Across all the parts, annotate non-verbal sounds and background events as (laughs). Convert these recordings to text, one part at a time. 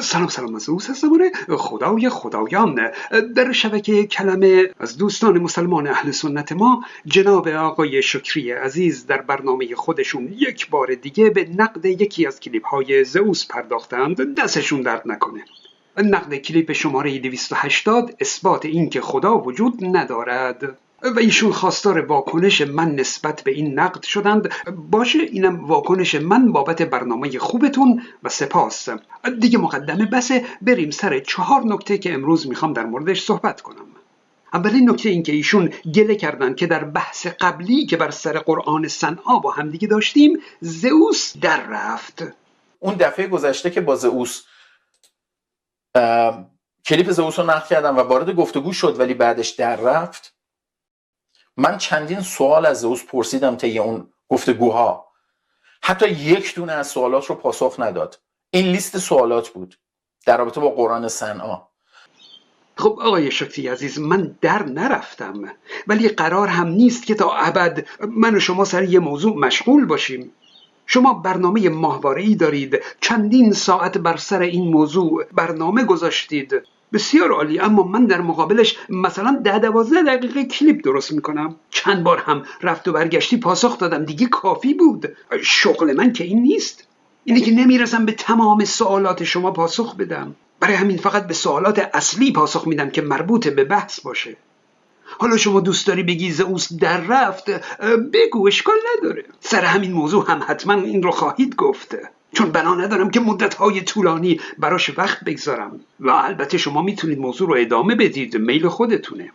سلام سلام از زبان خدای خدایان. در شبکه کلمه از دوستان مسلمان اهل سنت ما جناب آقای شکری عزیز در برنامه خودشون یک بار دیگه به نقد یکی از کلیپ های زئوس پرداختند. دستشون درد نکنه. نقد کلیپ شماره 280 اثبات اینکه خدا وجود ندارد. و ایشون خواستار واکنش من نسبت به این نقد شدند. باشه اینم واکنش من بابت برنامه خوبتون و سپاس. دیگه مقدمه بسه بریم سر چهار نکته که امروز می‌خوام در موردش صحبت کنم. اولین نکته این که ایشون گله کردند که در بحث قبلی که بر سر قرآن صنعا با همدیگه داشتیم زئوس در رفت. اون دفعه گذشته که با زئوس کلیپ زئوس رو نقل کردم و وارد گفتگو شد ولی بعدش در رفت. من چندین سوال از زئوس پرسیدم طی اون گفتگوها. حتی یک دونه از سوالات رو پاسخ نداد. این لیست سوالات بود. در رابطه با قرآن صنعا. خب آقای شکتی عزیز من در نرفتم. ولی قرار هم نیست که تا ابد من و شما سر یه موضوع مشغول باشیم. شما برنامه ماهواره دارید. چندین ساعت بر سر این موضوع برنامه گذاشتید. بسیار عالی. اما من در مقابلش مثلا ده دوازده دقیقه کلیپ درست می‌کنم. چند بار هم رفت و برگشتی پاسخ دادم. دیگه کافی بود. شغل من که این نیست. اینه که نمی‌رسم به تمام سوالات شما پاسخ بدم. برای همین فقط به سوالات اصلی پاسخ میدم که مربوط به بحث باشه. حالا شما دوست داری بگی زئوس در رفت؟ بگو اشکال نداره. سر همین موضوع هم حتما این رو خواهید گفته چون بنا ندارم که مدتهای طولانی براش وقت بگذارم. و البته شما می‌تونید موضوع رو ادامه بدید. میل خودتونه.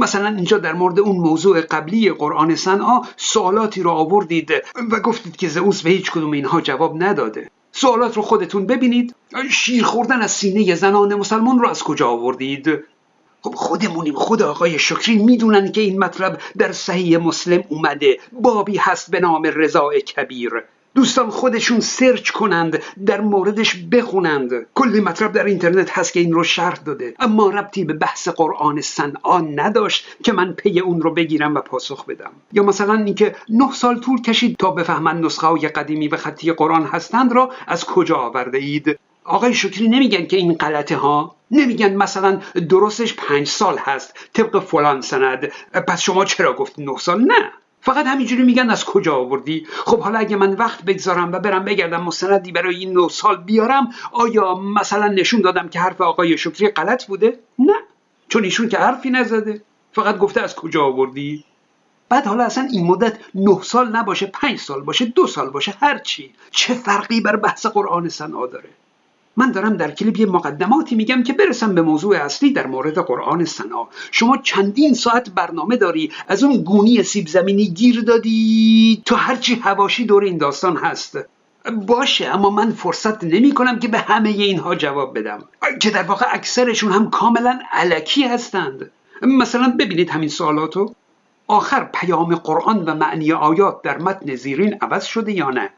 مثلا اینجا در مورد اون موضوع قبلی قرآن صنعا سوالاتی رو آوردید و گفتید که زئوس به هیچ کدوم اینها جواب نداده. سوالات رو خودتون ببینید. شیر خوردن از سینه زنان مسلمان رو از کجا آوردید؟ خب خودمونیم خود آقای شکری می‌دونن که این مطلب در صحیح مسلم اومده. بابی هست به نام رضاع کبیر. دوستان خودشون search کنند در موردش بخونند. کلی مطلب در اینترنت هست که این رو شرح داده. اما ربطی به بحث قرآن صنعا نداشت که من پی اون رو بگیرم و پاسخ بدم. یا مثلا اینکه نه سال طول کشید تا بفهمن نسخه های قدیمی و خطی قرآن هستند را از کجا آورده اید. آقای شکری نمیگن که این غلطه ها. نمیگن مثلا درستش پنج سال هست طبق فلان سند. پس شما چرا گفت نه سال؟ نه. فقط همینجوری میگن از کجا آوردی؟ خب حالا اگه من وقت بگذارم و برم بگردم مستندی برای این نه سال بیارم آیا مثلا نشون دادم که حرف آقای شکری غلط بوده؟ نه چون ایشون که حرفی نزده. فقط گفته از کجا آوردی؟ بعد حالا اصلا این مدت نه سال نباشه پنج سال باشه دو سال باشه هر چی. چه فرقی بر بحث قرآن صنعا داره؟ من دارم در کلیپ یه مقدماتی میگم که برسم به موضوع اصلی در مورد قرآن سنا شما چندین ساعت برنامه داری از اون گونی سیب زمینی گیر دادی تو هرچی هواشی دور این داستان هست. باشه اما من فرصت نمی کنم که به همه اینها جواب بدم. که در واقع اکثرشون هم کاملا علکی هستند. مثلا ببینید همین سوالاتو. آخر پیام قرآن و معنی آیات در متن زیرین عوض شده یا نه؟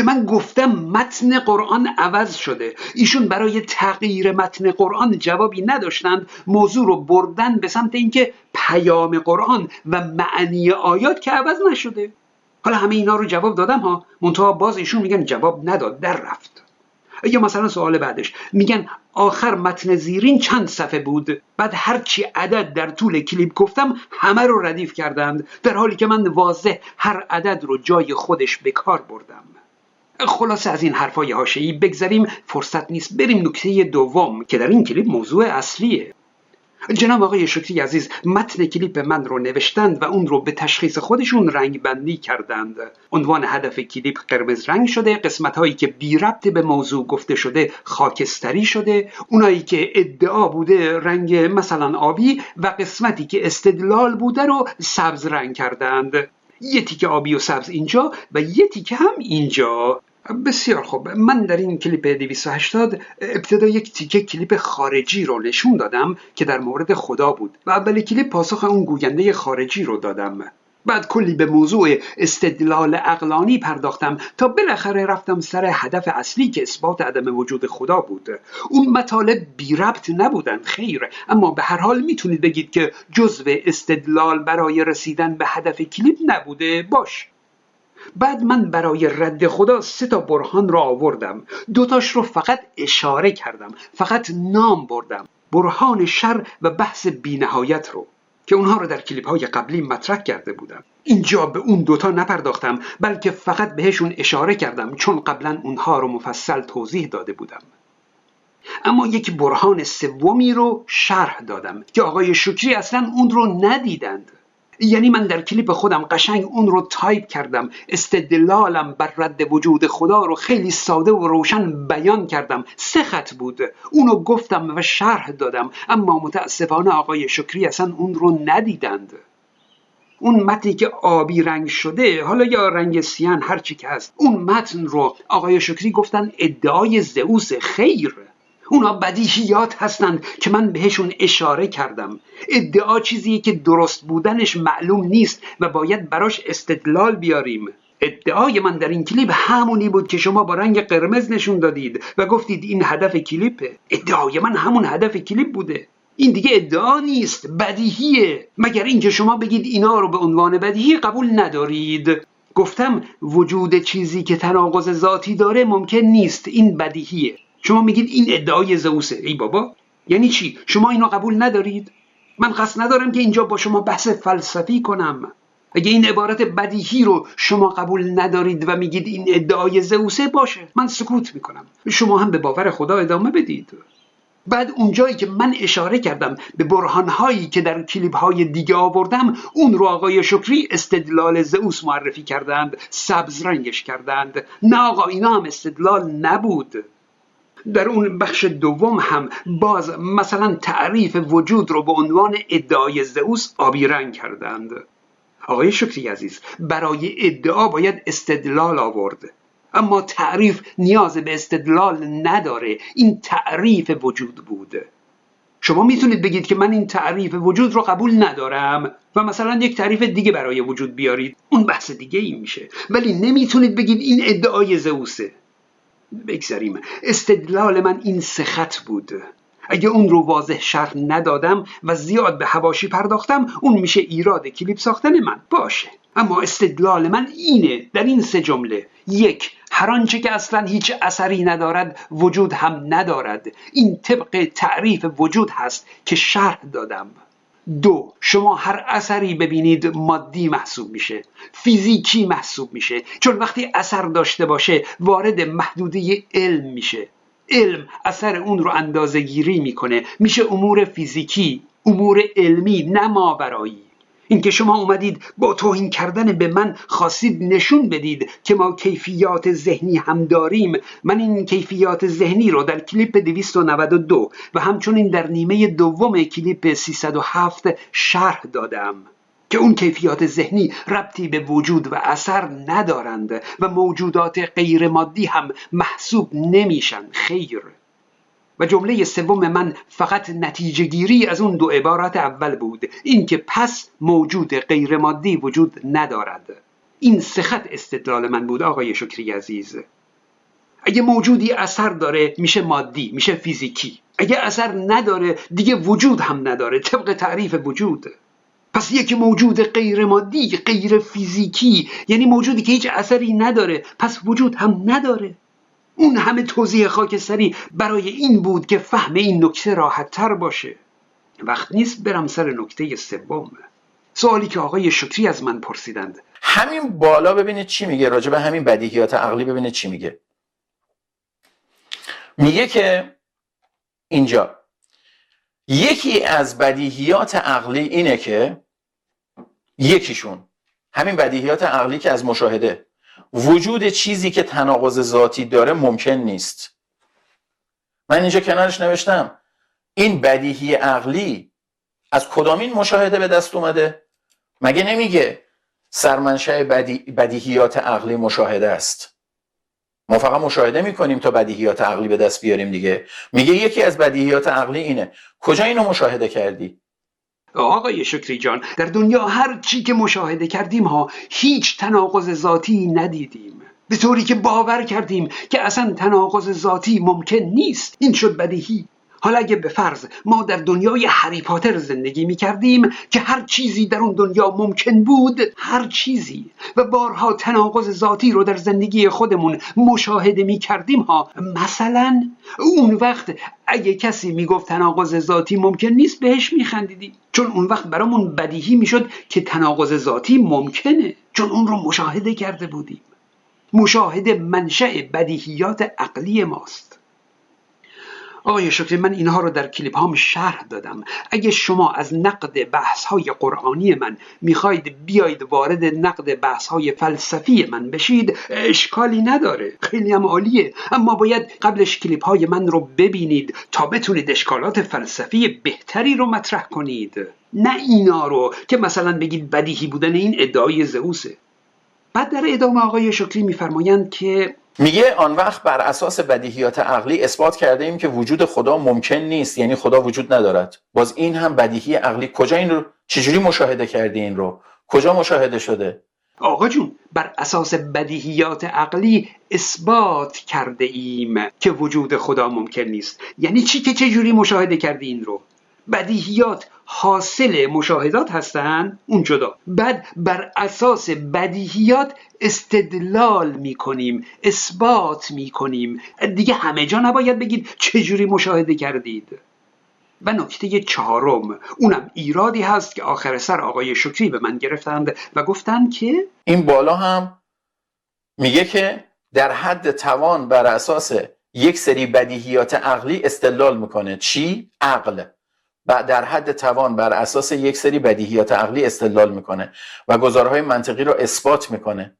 من گفتم متن قرآن عوض شده. ایشون برای تغییر متن قرآن جوابی نداشتند. موضوع رو بردن به سمت اینکه پیام قرآن و معنی آیات که عوض نشده. حالا همه اینا رو جواب دادم ها. منتها باز ایشون میگن جواب نداد. در رفت. یا مثلا سوال بعدش. میگن آخر متن زیرین چند صفحه بود؟ بعد هرچی عدد در طول کلیپ گفتم همه رو ردیف کردند. در حالی که من واضح هر عدد رو جای خودش به کار بردم. خلاصه از این حرفای هاشهی بگذریم. فرصت نیست بریم نکته دوم که در این کلیپ موضوع اصلیه. جناب آقای شکری عزیز متن کلیپ من رو نوشتند و اون رو به تشخیص خودشون رنگ بندی کردند. عنوان هدف کلیپ قرمز رنگ شده قسمت هایی که بی ربط به موضوع گفته شده خاکستری شده اونایی که ادعا بوده رنگ مثلا آبی و قسمتی که استدلال بوده رو سبز رنگ کردند. یه تیکه آبی و سبز اینجا و یه تیکه هم اینجا. بسیار خوب. من در این کلیپ 280 ابتدا یک تیکه کلیپ خارجی رو نشون دادم که در مورد خدا بود و اول کلیپ پاسخ اون گوینده خارجی رو دادم. بعد کلی به موضوع استدلال اقلانی پرداختم تا بالاخره رفتم سر هدف اصلی که اثبات عدم وجود خدا بود. اون مطالب بی ربط نبودن خیر. اما به هر حال می‌تونید بگید که جزو استدلال برای رسیدن به هدف کلیپ نبوده. باش. بعد من برای رد خدا سه تا برهان را آوردم. دوتاش رو فقط اشاره کردم. فقط نام بردم. برهان شر و بحث بینهایت رو. که اونها رو در کلیپ های قبلی مطرح کرده بودم. اینجا به اون دوتا نپرداختم بلکه فقط بهشون اشاره کردم چون قبلا اونها رو مفصل توضیح داده بودم. اما یک برهان سومی رو شرح دادم که آقای شکری اصلا اون رو ندیدند. یعنی من در کلیپ خودم قشنگ اون رو تایپ کردم. استدلالم بر رد وجود خدا رو خیلی ساده و روشن بیان کردم. سه خط بود. اونو گفتم و شرح دادم. اما متاسفانه آقای شکری اصلا اون رو ندیدند. اون متنی که آبی رنگ شده حالا یا رنگ سیان هرچی که هست اون متن رو آقای شکری گفتن ادعای زئوس خیر. اونا بدیهیات هستند که من بهشون اشاره کردم. ادعا چیزی که درست بودنش معلوم نیست و باید براش استدلال بیاریم. ادعای من در این کلیپ همونی بود که شما با رنگ قرمز نشون دادید و گفتید این هدف کلیپه. ادعای من همون هدف کلیپ بوده. این دیگه ادعا نیست بدیهیه. مگر اینکه شما بگید اینا رو به عنوان بدیهی قبول ندارید. گفتم وجود چیزی که تناقض ذاتی داره ممکن نیست. این بدیهیه. شما میگید این ادعای زئوسه ای بابا یعنی چی؟ شما اینو قبول ندارید؟ من قصد ندارم که اینجا با شما بحث فلسفی کنم. اگه این عبارت بدیهی رو شما قبول ندارید و میگید این ادعای زئوسه باشه من سکوت می‌کنم. شما هم به باور خدا ادامه بدید. بعد اونجایی که من اشاره کردم به برهانهایی که در کلیپ های دیگه آوردم اون رو آقای شکری استدلال زئوس معرفی کردند سبز رنگش کردند. نه آقا اینا هم استدلال نبود. در اون بخش دوم هم باز مثلا تعریف وجود رو به عنوان ادعای زئوس آبی رنگ کردند. آقای شکری عزیز برای ادعا باید استدلال آورد. اما تعریف نیاز به استدلال نداره. این تعریف وجود بوده شما می‌تونید بگید که من این تعریف وجود رو قبول ندارم و مثلا یک تعریف دیگه برای وجود بیارید. اون بحث دیگه این میشه. ولی نمی‌تونید بگید این ادعای زئوسه. بگذاریم استدلال من این سخت بود. اگه اون رو واضح شرح ندادم و زیاد به هواشی پرداختم اون میشه ایراد کلیپ ساختن من. باشه. اما استدلال من اینه. در این سه جمله. یک هر آنچه که اصلا هیچ اثری ندارد وجود هم ندارد. این طبق تعریف وجود هست که شرح دادم. دو شما هر اثری ببینید مادی محسوب میشه فیزیکی محسوب میشه. چون وقتی اثر داشته باشه وارد محدوده علم میشه. علم اثر اون رو اندازه گیری می‌کنه. میشه امور فیزیکی امور علمی نه ماورایی. اینکه شما اومدید با توهین کردن به من خواستید نشون بدید که ما کیفیات ذهنی هم داریم. من این کیفیات ذهنی رو در کلیپ 292 و همچنین در نیمه دوم کلیپ 307 شرح دادم که اون کیفیات ذهنی ربطی به وجود و اثر ندارند و موجودات غیر مادی هم محسوب نمیشن. خیر. و جمله سوم من فقط نتیجه گیری از اون دو عبارت اول بود. اینکه پس موجود غیر مادی وجود ندارد. این سخت استدلال من بود آقای شکری عزیز. اگه موجودی اثر داره میشه مادی میشه فیزیکی. اگه اثر نداره دیگه وجود هم نداره طبق تعریف وجود. پس یک موجود غیر مادی غیر فیزیکی یعنی موجودی که هیچ اثری نداره پس وجود هم نداره. اون همه توضیح خاکستری برای این بود که فهم این نکته راحت تر باشه. وقت نیست برم سر نکته سوم. سوالی که آقای شکری از من پرسیدند. همین بالا ببینید چی میگه راجع به همین بدیهیات عقلی ببینید چی میگه. میگه که اینجا یکی از بدیهیات عقلی اینه که یکیشون همین بدیهیات عقلی که از مشاهده وجود چیزی که تناقض ذاتی داره ممکن نیست. من اینجا کنارش نوشتم. این بدیهی عقلی از کدامین مشاهده به دست اومده؟ مگه نمیگه سرمنشه بدی... بدیهیات عقلی مشاهده است؟ ما فقط مشاهده می‌کنیم تا بدیهیات عقلی به دست بیاریم دیگه. میگه یکی از بدیهیات عقلی اینه. کجا اینو مشاهده کردی؟ آقای شکری جان در دنیا هر چی که مشاهده کردیم ها هیچ تناقض ذاتی ندیدیم. به طوری که باور کردیم که اصلا تناقض ذاتی ممکن نیست. این شد بدیهی. حالا اگه به فرض ما در دنیای هری پاتر زندگی می کردیم که هر چیزی در اون دنیا ممکن بود هر چیزی. و بارها تناقض ذاتی رو در زندگی خودمون مشاهده می کردیم ها. مثلا اون وقت اگه کسی می‌گفت تناقض ذاتی ممکن نیست بهش میخندیدیم چون اون وقت برامون بدیهی می‌شد که تناقض ذاتی ممکنه. چون اون رو مشاهده کرده بودیم. مشاهده منشأ بدیهیات عقلی ماست. آقای شکری من اینها رو در کلیپ هام شرح دادم. اگه شما از نقد بحث های قرآنی من می‌خواید بیاید وارد نقد بحث های فلسفی من بشید اشکالی نداره. خیلی هم عالیه. اما باید قبلش کلیپ های من رو ببینید تا بتونید اشکالات فلسفی بهتری رو مطرح کنید. نه اینا رو که مثلا بگید بدیهی بودن این ادعای زئوسه. بعد در ادامه آقای شکری میفرمایند که میگه آن وقت بر اساس بدیهیات عقلی اثبات کرده ایم که وجود خدا ممکن نیست یعنی خدا وجود ندارد. باز این هم بدیهی عقلی. کجا این رو؟ چجوری مشاهده کردی این رو؟ کجا مشاهده شده؟ آقا جون بر اساس بدیهیات عقلی اثبات کرده ایم که وجود خدا ممکن نیست. یعنی چی که چجوری مشاهده کردی این رو؟ بدیهیات حاصل مشاهدات هستن اون جدا. بعد بر اساس بدیهیات استدلال می‌کنیم اثبات می‌کنیم. دیگه همه جا نباید بگید چجوری مشاهده کردید. و نکته چهارم اونم ایرادی هست که آخر سر آقای شکری به من گرفتند و گفتند که این بالا هم میگه که در حد توان بر اساس یک سری بدیهیات عقلی استدلال می‌کنه. چی؟ عقل. در حد توان بر اساس یک سری بدیهیات عقلی استدلال می‌کنه و گزارهای منطقی رو اثبات می‌کنه.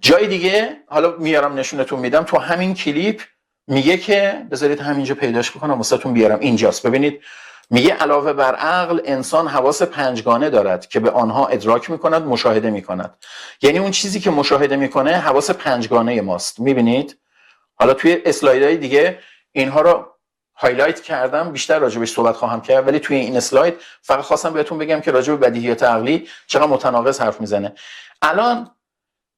جای دیگه حالا میارم نشونتون میدم تو همین کلیپ میگه که بذارید همینجا پیداش بکنم واسهتون بیارم. اینجاست. ببینید میگه علاوه بر عقل انسان حواس پنجگانه دارد که به آنها ادراک می‌کند مشاهده می‌کند. یعنی اون چیزی که مشاهده می‌کنه حواس پنجگانه ماست. می‌بینید؟ حالا توی اسلایدهای دیگه اینها رو هایلایت کردم بیشتر راجبش صحبت خواهم کرد ولی توی این اسلاید فقط خواستم بهتون بگم که راجب بدیهیات عقلی چقدر متناقض حرف می‌زنه. الان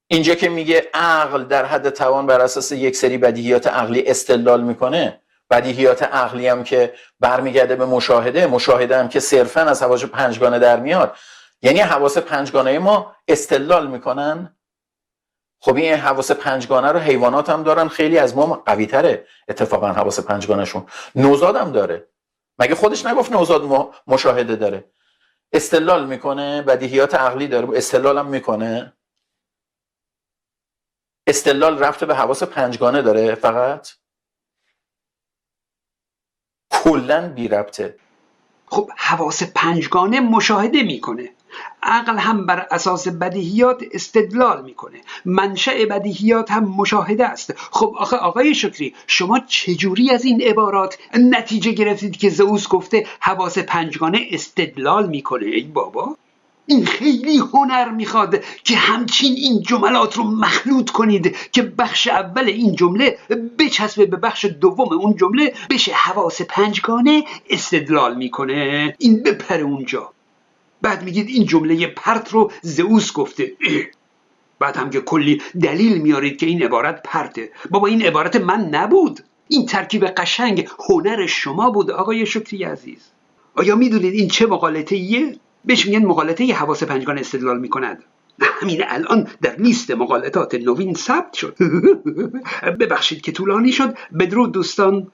اینجا که میگه عقل در حد توان بر اساس یک سری بدیهیات عقلی استدلال می‌کنه بدیهیات عقلی هم که برمیگرده به مشاهده مشاهده هم که صرفا از حواس پنجگانه در میاد. یعنی حواس پنجگانه ما استدلال می‌کنن خب این حواس پنجگانه رو حیوانات هم دارن. خیلی از ما قوی تره اتفاقا حواس پنجگانهشون. نوزاد هم داره. مگه خودش نگفت نوزاد مشاهده داره؟ استدلال می‌کنه بدیهیات عقلی داره. استدلال هم می‌کنه. استدلال رفته به حواس پنجگانه داره. فقط کلا بی ربطه. خب حواس پنجگانه مشاهده می‌کنه. عقل هم بر اساس بدیهیات استدلال می‌کنه. منشأ بدیهیات هم مشاهده است. خب آخه آقای شکری شما چجوری از این عبارات نتیجه گرفتید که زئوس گفته حواس پنجگانه استدلال می‌کنه؟ ای بابا! این خیلی هنر می‌خواد که همچین این جملات رو مخلوط کنید که بخش اول این جمله بچسبه به بخش دوم اون جمله بشه حواس پنجگانه استدلال می‌کنه. این بپره اونجا. بعد میگید این جمله پرت رو زئوس گفته. (clears throat) بعد هم که کلی دلیل میارید که این عبارت پرته. بابا این عبارت من نبود. این ترکیب قشنگ هنر شما بود آقای شکری عزیز. آیا می‌دونید این چه مقالطه ایه؟ بهش میگن مقالطه ی حواس پنجگان استدلال می‌کند. (laughs) همین الان در لیست مقالطات نوین ثبت شد. (laughs) ببخشید که طولانی شد. بدرود دوستان.